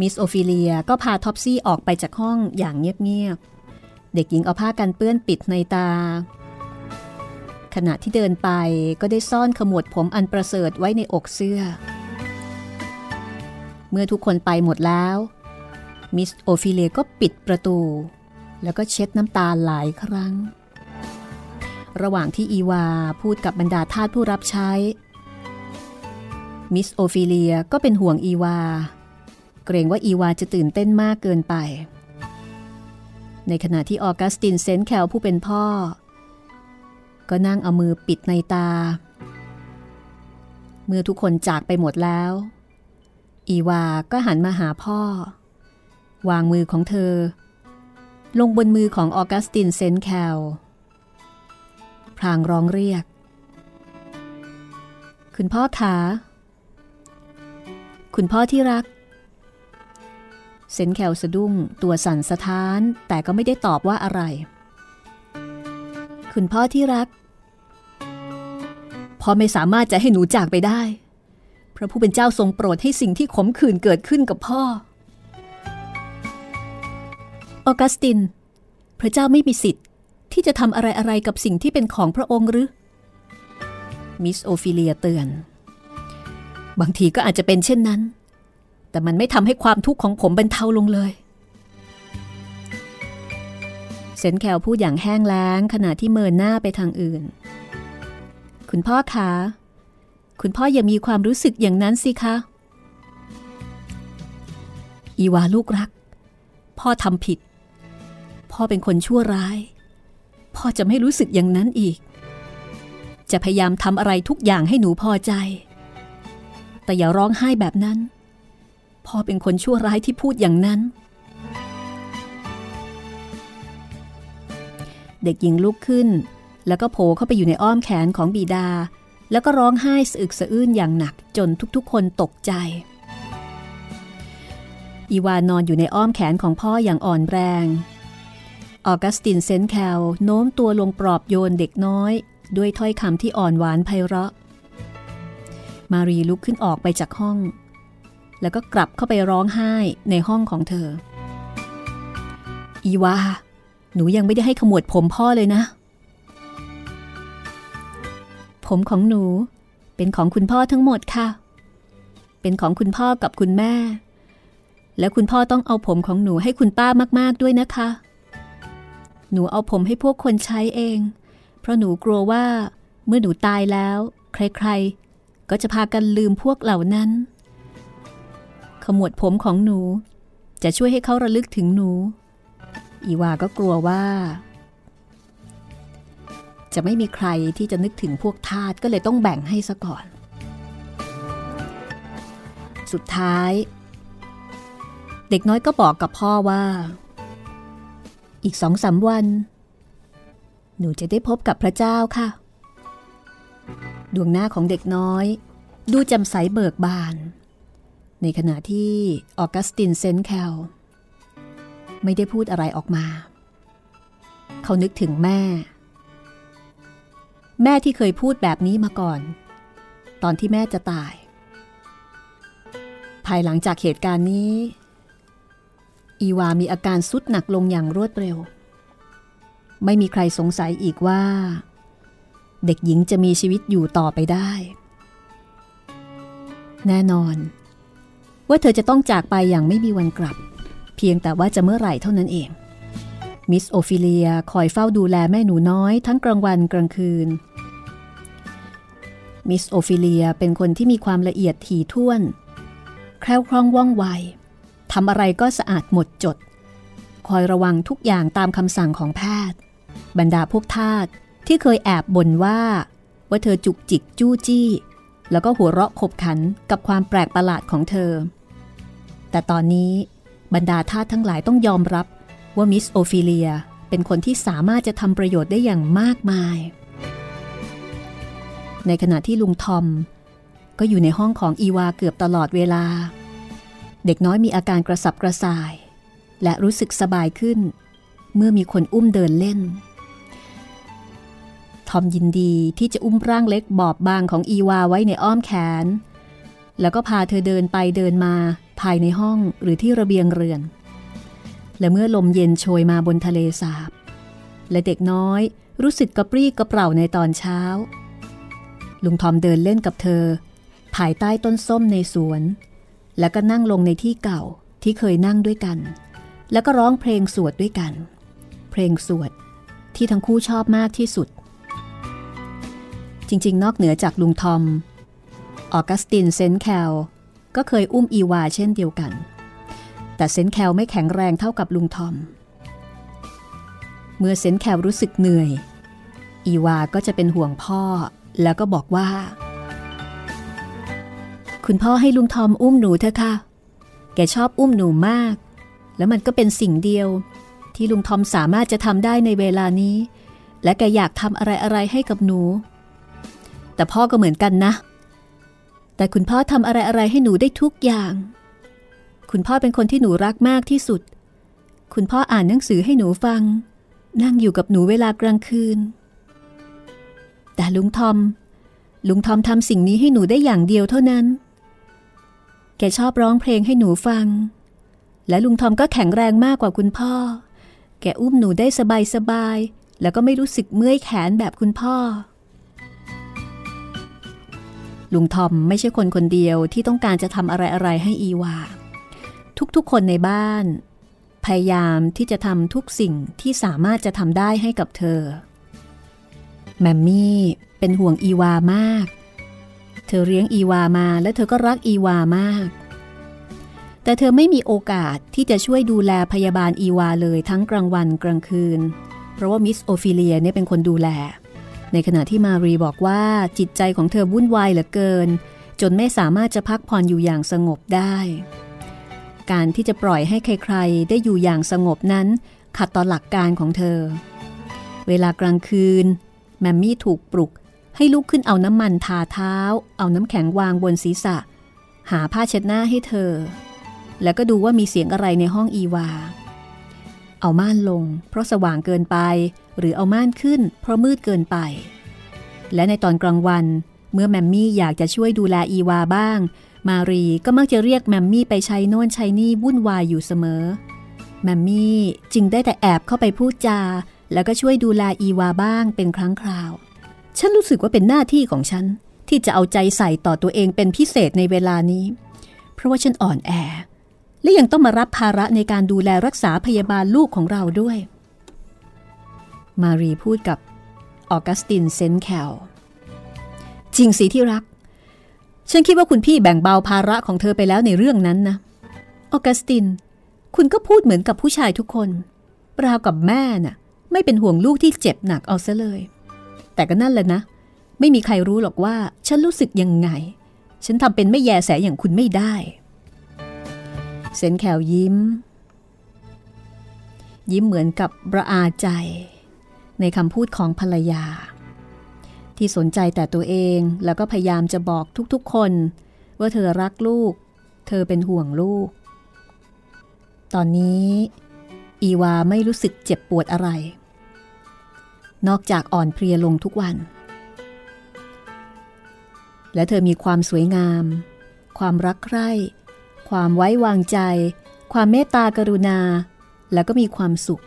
มิสโอฟิเลียก็พาท็อปซี่ออกไปจากห้องอย่างเงียบๆ เด็กหญิงเอาผ้ากันเปื้อนปิดนัยน์ตา ขณะที่เดินไปก็ได้ซ่อนขมวดผมอันประเสริฐไว้ในอกเสื้อ เมื่อทุกคนไปหมดแล้ว มิสโอฟิเลียก็ปิดประตู แล้วก็เช็ดน้ำตาหลายครั้ง ระหว่างที่อีวาพูดกับบรรดาทาสผู้รับใช้ มิสโอฟิเลียก็เป็นห่วงอีวา เกรงว่าอีวาจะตื่นเต้นมากเกินไป ในขณะที่ออกัสตินเซนต์แคลร์ผู้เป็นพ่อ ก็นั่งเอามือปิดนัยน์ตา เมื่อทุกคนจากไปหมดแล้ว อีวาก็หันมาหาพ่อ วางมือของเธอ ลงบนมือของออกัสตินเซนแคลพรางร้องเรียก คุณพ่อขา คุณพ่อที่รัก เซนแคลสะดุ้งตัวสั่นสะท้าน แต่ก็ไม่ได้ตอบว่าอะไร คุณพ่อที่รัก พ่อไม่สามารถจะให้หนูจากไปได้ พระผู้เป็นเจ้าทรงโปรดให้สิ่งที่ขมขื่นเกิดขึ้นกับพ่อ ออกัสติน พระเจ้าไม่มีสิทธิ์ ที่จะทำอะไรอะไรกับสิ่งที่เป็นของพระองค์หรือ มิสโอฟิเลียเตือน บางทีก็อาจจะเป็นเช่นนั้น แต่มันไม่ทำให้ความทุกข์ของผมบรรเทาลงเลยเซนแคลพูดอย่างแห้งแล้งขณะที่เมินหน้าไปทางอื่น คุณพ่อคะ คุณพ่ออย่ามีความรู้สึกอย่างนั้นสิคะ อีวาลูกรัก พ่อทำผิด พ่อเป็นคนชั่วร้าย พ่อจะไม่รู้สึกอย่างนั้นอีก จะพยายามทำอะไรทุกอย่างให้หนูพอใจ แต่อย่าร้องไห้แบบนั้น พ่อเป็นคนชั่วร้ายที่พูดอย่างนั้น เด็กหญิงลุกขึ้น แล้วก็โผล่เข้าไปอยู่ในอ้อมแขนของบีดา แล้วก็ร้องไห้สะอึกสะอื้นอย่างหนักจนทุกๆ คนตกใจ อีวานนอนอยู่ในอ้อมแขนของพ่ออย่างอ่อนแรง ออกัสตินเซนแคลโน้มตัวลงปลอบโยนเด็กน้อย ด้วยถ้อยคำที่อ่อนหวานไพเราะ มารีลุกขึ้นออกไปจากห้อง แล้วก็กลับเข้าไปร้องไห้ในห้องของเธอ อีวา หนูยังไม่ได้ให้ขมวดผมพ่อเลยนะ ผมของหนูเป็นของคุณพ่อทั้งหมดค่ะ เป็นของคุณพ่อกับคุณแม่ และคุณพ่อต้องเอาผมของหนูให้คุณป้ามาก ๆด้วยนะคะ หนูเอาผมให้พวกคนใช้เอง เพราะหนูกลัวว่าเมื่อหนูตายแล้ว ใครๆ ก็จะพากันลืมพวกเหล่านั้น ขมวดผมของหนู จะช่วยให้เขาระลึกถึงหนู อีวาก็กลัวว่า จะไม่มีใครที่จะนึกถึงพวกทาสก็เลยต้องแบ่งให้ซะก่อน สุดท้าย เด็กน้อยก็บอกกับพ่อว่า อีกสองสามวัน หนูจะได้พบกับพระเจ้าค่ะ ดวงหน้าของเด็กน้อย ดูจำใสเบิกบาน ในขณะที่ออกัสตินเซนแคลไม่ได้พูดอะไรออกมา เขานึกถึงแม่ แม่ที่เคยพูดแบบนี้มาก่อน ตอนที่แม่จะตาย ภายหลังจากเหตุการณ์นี้ อีวามีอาการสุดหนักลงอย่างรวดเร็ว ไม่มีใครสงสัยอีกว่า เด็กหญิงจะมีชีวิตอยู่ต่อไปได้ แน่นอน ว่าเธอจะต้องจากไปอย่างไม่มีวันกลับ เพียงแต่ว่าจะเมื่อไหร่เท่านั้นเอง มิสโอฟิเลียคอยเฝ้าดูแลแม่หนูน้อยทั้งกลางวันกลางคืน มิสโอฟิเลียเป็นคนที่มีความละเอียดถี่ถ้วน แคล่วคล่องว่องไวทำอะไรก็สะอาดหมดจด คอยระวังทุกอย่างตามคำสั่งของแพทย์ บรรดาพวกทาส ที่เคยแอบบ่นว่า ว่าเธอจุกจิกจู้จี้ แล้วก็หัวเราะขบขันกับความแปลกประหลาดของเธอ แต่ตอนนี้บรรดาทาสทั้งหลายต้องยอมรับว่ามิสโอฟิเลียเป็นคนที่สามารถจะทำประโยชน์ได้อย่างมากมาย ในขณะที่ลุงทอม ก็อยู่ในห้องของอีวาเกือบตลอดเวลา เด็กน้อยมีอาการกระสับกระส่าย และรู้สึกสบายขึ้น เมื่อมีคนอุ้มเดินเล่น ทอมยินดีที่จะอุ้มร่างเล็กบอบบางของอีวาไว้ในอ้อมแขน แล้วก็พาเธอเดินไปเดินมาภายในห้องหรือที่ระเบียงเรือน และเมื่อลมเย็นโชยมาบนทะเลสาบ และเด็กน้อยรู้สึกกระปรี้กระเปร่าในตอนเช้า ลุงทอมเดินเล่นกับเธอ ภายใต้ต้นส้มในสวน แล้วก็นั่งลงในที่เก่าที่เคยนั่งด้วยกัน แล้วก็ร้องเพลงสวดด้วยกัน เพลงสวดที่ทั้งคู่ชอบมากที่สุด จริง ๆ นอกเหนือจากลุงทอม ออกัสตินเซนแคลก็เคยอุ้มอีวาเช่นเดียวกัน แต่เซนแคลไม่แข็งแรงเท่ากับลุงทอม เมื่อเซนแคลรู้สึกเหนื่อย อีวาก็จะเป็นห่วงพ่อแล้วก็บอกว่า คุณพ่อให้ลุงทอมอุ้มหนูเถอะค่ะ แกชอบอุ้มหนูมาก แล้วมันก็เป็นสิ่งเดียว ที่ลุงทอมสามารถจะทำได้ในเวลานี้ และแกอยากทำอะไรอะไรให้กับหนู แต่พ่อก็เหมือนกันนะ แต่คุณพ่อทำอะไรอะไรให้หนูได้ทุกอย่าง คุณพ่อเป็นคนที่หนูรักมากที่สุด คุณพ่ออ่านหนังสือให้หนูฟัง นั่งอยู่กับหนูเวลากลางคืน แต่ลุงทอม ลุงทอมทำสิ่งนี้ให้หนูได้อย่างเดียวเท่านั้น แกชอบร้องเพลงให้หนูฟัง และลุงทอมก็แข็งแรงมากกว่าคุณพ่อ แกอุ้มหนูได้สบายสบายแล้วก็ไม่รู้สึกเมื่อยแขนแบบคุณพ่อ ลุงทอมไม่ใช่คนคนเดียวที่ต้องการจะทำอะไรอะไรให้อีวา ทุกๆคนในบ้าน พยายามที่จะทำทุกสิ่งที่สามารถจะทำได้ให้กับเธอ แมมมี่เป็นห่วงอีวามาก เธอเลี้ยงอีวามาและเธอก็รักอีวามาก แต่เธอไม่มีโอกาสที่จะช่วยดูแลพยาบาลอีวาเลยทั้งกลางวันกลางคืน เพราะว่ามิสโอฟิเลียเนี่ยเป็นคนดูแล ในขณะที่มารีบอกว่าจิตใจของเธอวุ่นวายเหลือเกิน จนไม่สามารถจะพักผ่อนอยู่อย่างสงบได้ การที่จะปล่อยให้ใครๆ ได้อยู่อย่างสงบนั้น ขัดต่อหลักการของเธอ เวลากลางคืน แมมมี่ถูกปลุก ให้ลุกขึ้นเอาน้ำมันทาเท้า เอาน้ำแข็งวางบนศีรษะ หาผ้าเช็ดหน้าให้เธอ แล้วก็ดูว่ามีเสียงอะไรในห้องอีวา เอาม่านลง เพราะสว่างเกินไป หรือเอาม่านขึ้น เพราะมืดเกินไป และในตอนกลางวัน เมื่อแมมมี่อยากจะช่วยดูแลอีวาบ้าง มารีก็มักจะเรียกแมมมี่ไปใช้โน่นใช้นี่วุ่นวายอยู่เสมอ แมมมี่จึงได้แต่แอบเข้าไปพูดจา แล้วก็ช่วยดูแลอีวาบ้างเป็นครั้งคราว ฉันรู้สึกว่าเป็นหน้าที่ของฉันที่จะเอาใจใส่ต่อตัวเองเป็นพิเศษในเวลานี้ เพราะว่าฉันอ่อนแอ และยังต้องมารับภาระในการดูแลรักษาพยาบาลลูกของเราด้วย มารีพูดกับออกัสตินเซนแคลจริงสิที่รัก ฉันคิดว่าคุณพี่แบ่งเบาภาระของเธอไปแล้วในเรื่องนั้นนะออกัสติน คุณก็พูดเหมือนกับผู้ชายทุกคนราวกับแม่น่ะ ไม่เป็นห่วงลูกที่เจ็บหนักเอาซะเลย แต่ก็นั่นแหละนะ ไม่มีใครรู้หรอกว่า ฉันรู้สึกยังไง ฉันทำเป็นไม่แยแสอย่างคุณไม่ได้ เซนแขวยิ้ม ยิ้มเหมือนกับประอาใจ ในคำพูดของภรรยา ที่สนใจแต่ตัวเองแล้วก็พยายามจะบอกทุกๆคน ว่าเธอรักลูก เธอเป็นห่วงลูก ตอนนี้อีวาไม่รู้สึกเจ็บปวดอะไร นอกจากอ่อนเพลียลงทุกวัน และเธอมีความสวยงาม ความรักใคร่ ความไว้วางใจ ความเมตตากรุณา แล้วก็มีความสุข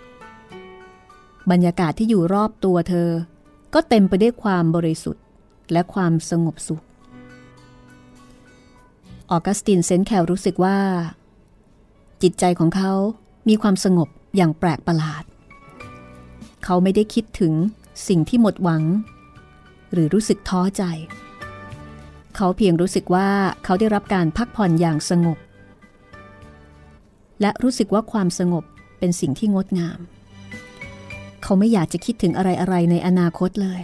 บรรยากาศที่อยู่รอบตัวเธอ ก็เต็มไปด้วยความบริสุทธิ์ และความสงบสุข ออกัสตินเซนแคลรู้สึกว่า จิตใจของเขามีความสงบอย่างแปลกประหลาด เขาไม่ได้คิดถึงสิ่งที่หมดหวัง หรือรู้สึกท้อใจ เขาเพียงรู้สึกว่าเขาได้รับการพักผ่อนอย่างสงบ และรู้สึกว่าความสงบเป็นสิ่งที่งดงาม เขาไม่อยากจะคิดถึงอะไรๆในอนาคตเลย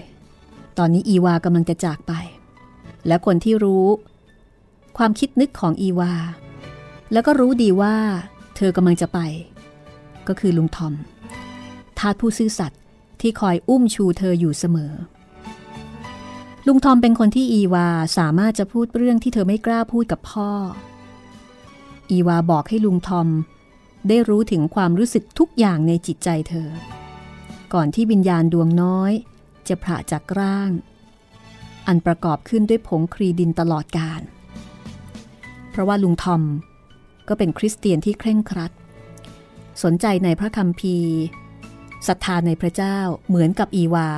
ตอนนี้อีวากำลังจะจากไป และคนที่รู้ ความคิดนึกของอีวา แล้วก็รู้ดีว่า เธอกำลังจะไป ก็คือลุงทอม ทาสผู้ซื่อสัตย์ที่คอยอุ้มชูเธออยู่เสมอ ลุงทอมเป็นคนที่อีวาสามารถจะพูดเรื่องที่เธอไม่กล้าพูดกับพ่อ อีวาบอกให้ลุงทอม ได้รู้ถึงความรู้สึกทุกอย่างในจิตใจเธอ ก่อนที่วิญญาณดวงน้อย จะผ่าจากร่าง อันประกอบขึ้นด้วยผงครีดินตลอดกาลเพราะว่าลุงทอม ก็เป็นคริสเตียนที่เคร่งครัด สนใจในพระคัมภีร์ศรัทธาในพระเจ้าเหมือนกับอีวา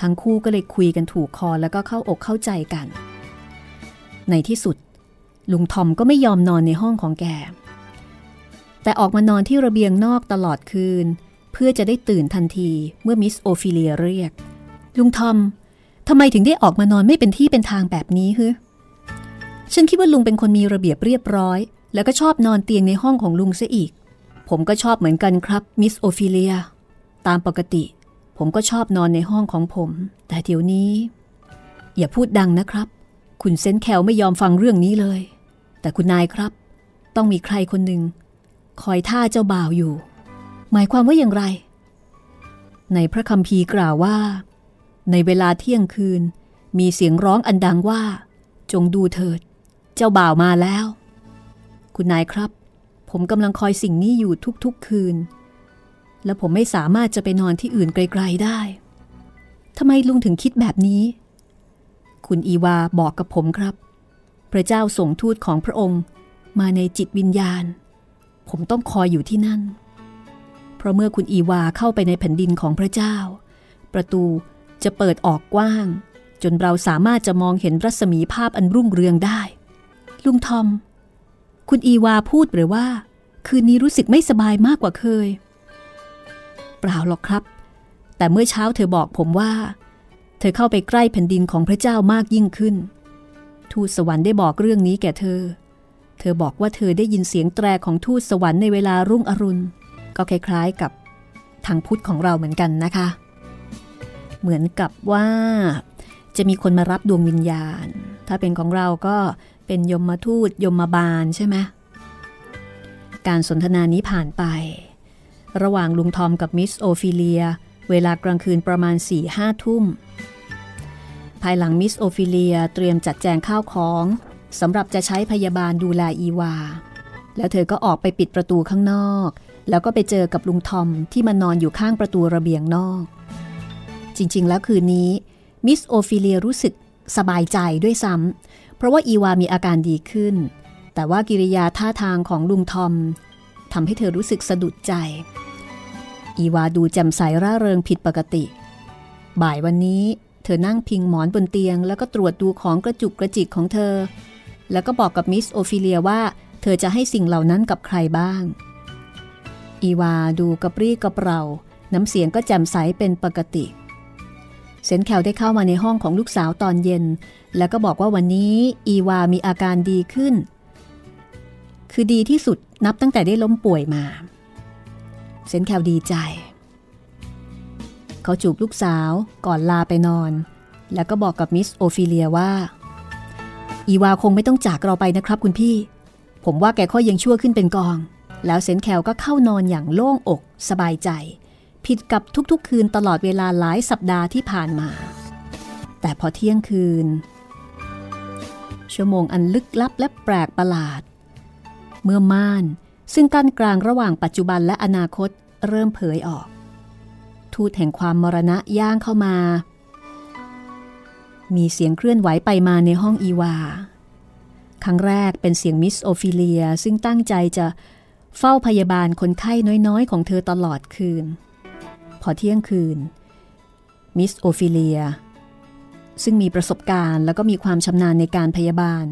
ทั้งคู่ก็เลยคุยกันถูกคอแล้วก็เข้าอกเข้าใจกัน ในที่สุด ลุงทอมก็ไม่ยอมนอนในห้องของแก แต่ออกมานอนที่ระเบียงนอกตลอดคืน เพื่อจะได้ตื่นทันทีเมื่อมิสโอฟิเลียเรียก ลุงทอมทำไมถึงได้ออกมานอนไม่เป็นที่เป็นทางแบบนี้ฮึฉันคิดว่าลุงเป็นคนมีระเบียบเรียบร้อย แล้วก็ชอบนอนเตียงในห้องของลุงซะอีก ผมก็ชอบเหมือนกันครับมิสโอฟิเลียตามปกติ ผมก็ชอบนอนในห้องของผม แต่เดี๋ยวนี้ อย่าพูดดังนะครับ คุณเซนต์แคลร์ไม่ยอมฟังเรื่องนี้เลย แต่คุณนายครับ ต้องมีใครคนหนึ่งคอยท่าเจ้าบ่าวอยู่ หมายความว่าอย่างไร ในพระคัมภีกล่าวว่า ในเวลาเที่ยงคืน มีเสียงร้องอันดังว่า จงดูเถิด เจ้าบ่าวมาแล้ว คุณนายครับ ผมกำลังคอยสิ่งนี้อยู่ทุกๆคืน แล้วผมไม่สามารถจะไปนอนที่อื่นไกลๆได้ทำไมลุงถึงคิดแบบนี้ คุณอีวาบอกกับผมครับ พระเจ้าส่งทูตของพระองค์มาในจิตวิญญาณ ผมต้องคอยอยู่ที่นั่น เพราะเมื่อคุณอีวาเข้าไปในแผ่นดินของพระเจ้า ประตูจะเปิดออกกว้าง จนเราสามารถจะมองเห็นรัศมีภาพอันรุ่งเรืองได้ ลุงทอม คุณอีวาพูดหรือว่า คืนนี้รู้สึกไม่สบายมากกว่าเคย เปล่าหรอกครับ แต่เมื่อเช้าเธอบอกผมว่า เธอเข้าไปใกล้แผ่นดินของพระเจ้ามากยิ่งขึ้น ทูตสวรรค์ได้บอกเรื่องนี้แก่เธอ เธอบอกว่าเธอได้ยินเสียงแตรของทูตสวรรค์ในเวลารุ่งอรุณ ก็คล้ายๆกับทางพุทธของเราเหมือนกันนะคะ เหมือนกับว่า จะมีคนมารับดวงวิญญาณ ถ้าเป็นของเราก็เป็นยมมาทูตยมมาบาลใช่ไหมการสนทนานี้ผ่านไป ระหว่างลุงทอมกับมิสโอฟิเลีย เวลากลางคืนประมาณสี่ห้าทุ่ม ภายหลังมิสโอฟิเลียเตรียมจัดแจงข้าวของสำหรับจะใช้พยาบาลดูแลอีวา แล้วเธอก็ออกไปปิดประตูข้างนอก แล้วก็ไปเจอกับลุงทอมที่มานอนอยู่ข้างประตูระเบียงนอก จริงๆ แล้วคืนนี้มิสโอฟิเลียรู้สึกสบายใจด้วยซ้ำเพราะว่าอีวามีอาการดีขึ้น แต่ว่ากิริยาท่าทางของลุงทอมทำให้เธอรู้สึกสะดุดใจ อีวาดูแจ่มใสร่าเริงผิดปกติ บ่ายวันนี้ เธอนั่งพิงหมอนบนเตียง แล้วก็ตรวจดูของกระจุกกระจิกของเธอ แล้วก็บอกกับมิสโอฟิเลียว่า เธอจะให้สิ่งเหล่านั้นกับใครบ้าง อีวาดูกระปรี้กระเปร่า น้ำเสียงก็แจ่มใสเป็นปกติเซนต์แคลร์ได้เข้ามาในห้องของลูกสาวตอนเย็น แล้วก็บอกว่าวันนี้อีวามีอาการดีขึ้น คือดีที่สุดนับตั้งแต่ได้ล้มป่วยมา เซนแคลดีใจ เขาจูบลูกสาวก่อนลาไปนอน แล้วก็บอกกับมิสโอฟิเลียว่า อีวาคงไม่ต้องจากเราไปนะครับคุณพี่ ผมว่าแกค่อยยังชั่วขึ้นเป็นกอง แล้วเซนแคลก็เข้านอนอย่างโล่งอก สบายใจ ผิดกับทุกๆ คืนตลอดเวลาหลายสัปดาห์ที่ผ่านมา แต่พอเที่ยงคืน ชั่วโมงอันลึกลับและแปลกประหลาด เมื่อม่านซึ่งกั้นกลางระหว่างปัจจุบันและอนาคตเริ่มเผยออก ทูตแห่งความมรณะย่างเข้ามา มีเสียงเคลื่อนไหวไปมาในห้องอีวา ครั้งแรกเป็นเสียงมิสโอฟิเลียซึ่งตั้งใจจะเฝ้าพยาบาลคนไข้น้อยๆ ของเธอตลอดคืน พอเที่ยงคืน มิสโอฟิเลีย ซึ่งมีประสบการณ์แล้วก็มีความชำนาญในการพยาบาล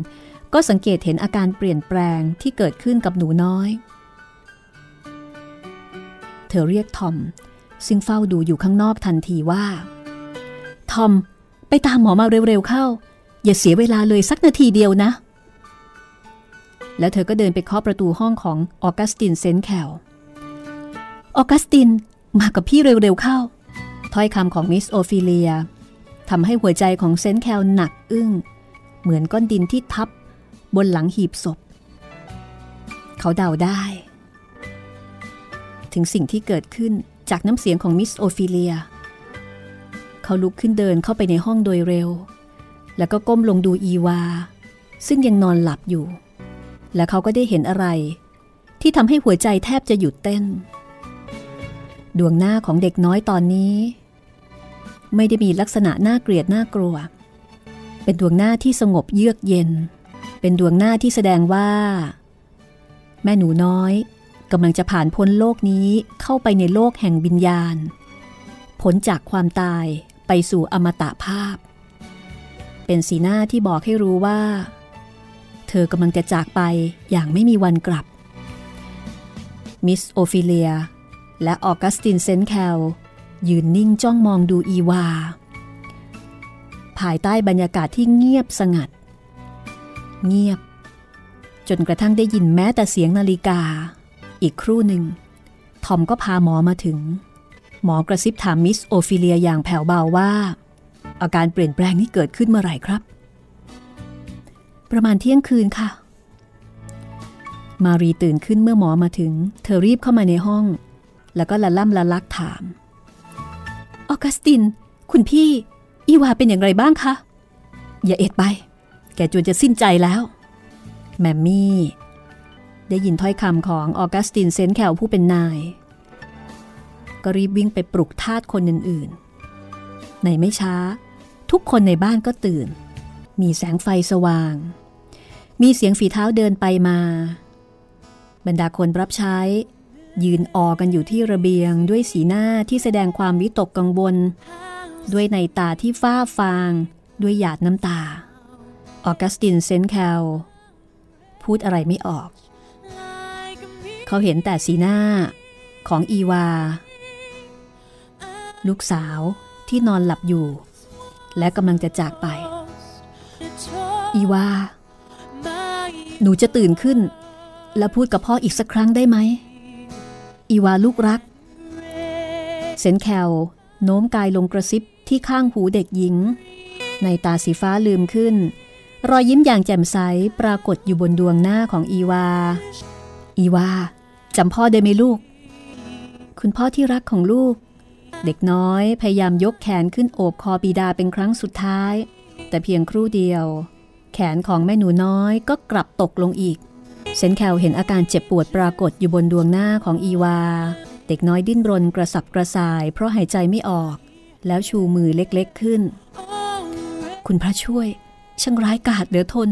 ก็สังเกตเห็นอาการเปลี่ยนแปลงที่เกิดขึ้นกับหนูน้อย เธอเรียกทอม ซึ่งเฝ้าดูอยู่ข้างนอกทันทีว่า ทอม ไปตามหมอมาเร็วๆเข้า อย่าเสียเวลาเลยสักนาทีเดียวนะ แล้วเธอก็เดินไปเคาะประตูห้องของออกัสตินเซนแคลออกัสตินมากับพี่เร็วๆเข้า ถ้อยคำของมิสโอฟิเลียทำให้หัวใจของเซนแคลหนักอึ้ง เหมือนก้อนดินที่ทับบนหลังหีบศพ เขาเดาได้ ถึงสิ่งที่เกิดขึ้น จากน้ำเสียงของมิสโอฟิเลีย เขาลุกขึ้นเดินเข้าไปในห้องโดยเร็ว แล้วก็ก้มลงดูอีวา ซึ่งยังนอนหลับอยู่ และเขาก็ได้เห็นอะไร ที่ทำให้หัวใจแทบจะหยุดเต้น ดวงหน้าของเด็กน้อยตอนนี้ ไม่ได้มีลักษณะน่าเกลียดน่ากลัว เป็นดวงหน้าที่สงบเยือกเย็น เป็นดวงหน้าที่แสดงว่า แม่หนูน้อย กำลังจะผ่านพ้นโลกนี้เข้าไปในโลกแห่งวิญญาณพ้นจากความตายไปสู่อมตะภาพ เป็นสีหน้าที่บอกให้รู้ว่า เธอกำลังจะจากไปอย่างไม่มีวันกลับ มิสโอฟิเลีย และออกัสตินเซนแคล ยืนนิ่งจ้องมองดูอีวา ภายใต้บรรยากาศที่เงียบสงัด เงียบ จนกระทั่งได้ยินแม้แต่เสียงนาฬิกา อีกครู่หนึ่งทอมก็พาหมอมาถึง หมอกระซิบถามมิสโอฟิเลียอย่างแผ่วเบาว่า อาการเปลี่ยนแปลงนี้เกิดขึ้นเมื่อไหร่ครับ ประมาณเที่ยงคืนค่ะ มารีตื่นขึ้นเมื่อหมอมาถึง เธอรีบเข้ามาในห้อง แล้วก็ละล่ำละลักถาม ออกัสติน คุณพี่ อีวาเป็นอย่างไรบ้างคะ อย่าเอ็ดไป แกจวนจะสิ้นใจแล้ว แมมมี่ ได้ยินถ้อยคำของออกัสตินเซนแคลผู้เป็นนาย ก็รีบวิ่งไปปลุกทาสคนอื่นๆ ในไม่ช้า ทุกคนในบ้านก็ตื่น มีแสงไฟสว่าง มีเสียงฝีเท้าเดินไปมา บรรดาคนรับใช้ ยืนออกันอยู่ที่ระเบียงด้วยสีหน้าที่แสดงความวิตกกังวล ด้วยในตาที่ฟ้าฟาง ด้วยหยาดน้ำตา ออกัสตินเซนแคลพูดอะไรไม่ออก เขาเห็นแต่สีหน้าของอีวา ลูกสาวที่นอนหลับอยู่ และกำลังจะจากไป อีวา หนูจะตื่นขึ้น แล้วพูดกับพ่ออีกสักครั้งได้ไหม อีวาลูกรัก เซนแคลโน้มกายลงกระซิบที่ข้างหูเด็กหญิง ในตาสีฟ้าลืมขึ้น รอยยิ้มอย่างแจ่มใสปรากฏอยู่บนดวงหน้าของอีวา อีวา จำพ่อได้ไหมลูก คุณพ่อที่รักของลูก เด็กน้อยพยายามยกแขนขึ้นโอบคอปีดาเป็นครั้งสุดท้าย แต่เพียงครู่เดียว แขนของแม่หนูน้อยก็กลับตกลงอีกเซนแคลเห็นอาการเจ็บปวดปรากฏอยู่บนดวงหน้าของอีวา เด็กน้อยดิ้นรนกระสับกระส่าย เพราะหายใจไม่ออก แล้วชูมือเล็กๆขึ้น คุณพระช่วย ช่างร้ายกาจเหลือทน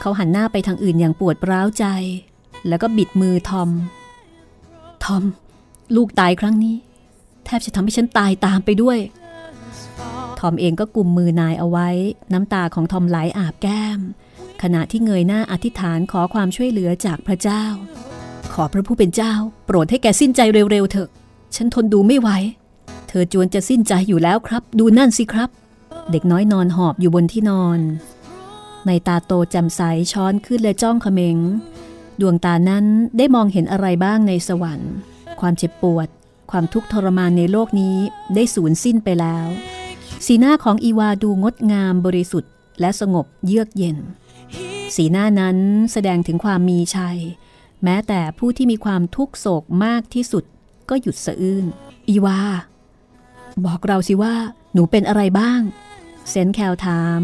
เขาหันหน้าไปทางอื่นอย่างปวดร้าวใจ แล้วก็บิดมือทอม ทอม ลูกตายครั้งนี้ แทบจะทำให้ฉันตายตามไปด้วย ทอมเองก็กุมมือนายเอาไว้ น้ำตาของทอมไหลอาบแก้ม ขณะที่เงยหน้าอธิษฐานขอความช่วยเหลือจากพระเจ้า ขอพระผู้เป็นเจ้า โปรดให้แกสิ้นใจเร็วๆเถอะ ฉันทนดูไม่ไหว เธอจวนจะสิ้นใจอยู่แล้วครับ ดูนั่นสิครับ เด็กน้อยนอนหอบอยู่บนที่นอน ในตาโตแจ่มใสช้อนขึ้นและจ้องเขม็ง ดวงตานั้นได้มองเห็นอะไรบ้างในสวรรค์ ความเจ็บปวด ความทุกข์ทรมานในโลกนี้ได้สูญสิ้นไปแล้ว สีหน้าของอีวาดูงดงามบริสุทธิ์ และสงบเยือกเย็น สีหน้านั้นแสดงถึงความมีชัย แม้แต่ผู้ที่มีความทุกโศกมากที่สุดก็หยุดสะอื้น อีวา บอกเราสิว่า หนูเป็นอะไรบ้าง เซนแคลถาม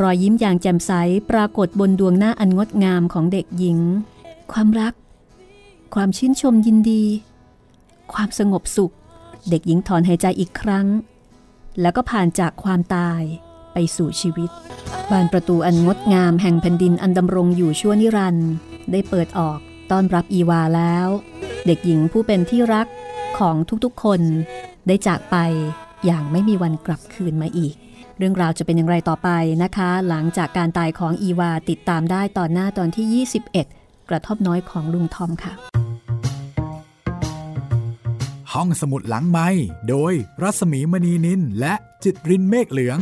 รอยยิ้มอย่างแจ่มใสปรากฏบนดวงหน้าอันงดงามของเด็กหญิง ความรัก ความชื่นชมยินดี ความสงบสุข เด็กหญิงถอนหายใจอีกครั้ง แล้วก็ผ่านจากความตายไปสู่ชีวิต บานประตูอันงดงามแห่งแผ่นดินอันดำรงอยู่ชั่วนิรันดร์ได้เปิดออกต้อนรับอีวาแล้ว เด็กหญิงผู้เป็นที่รักของทุกๆคน ได้จากไปอย่างไม่มีวันกลับคืนมาอีก เรื่องราวจะเป็นอย่างไรต่อไปนะคะ หลังจากการตายของอีวาติดตามได้ตอนหน้าตอนที่ 21 กระทบน้อยของลุงทอมค่ะ ห้องสมุดหลังไม้โดยรัศมีมณีนินและจิตรินเมฆเหลือง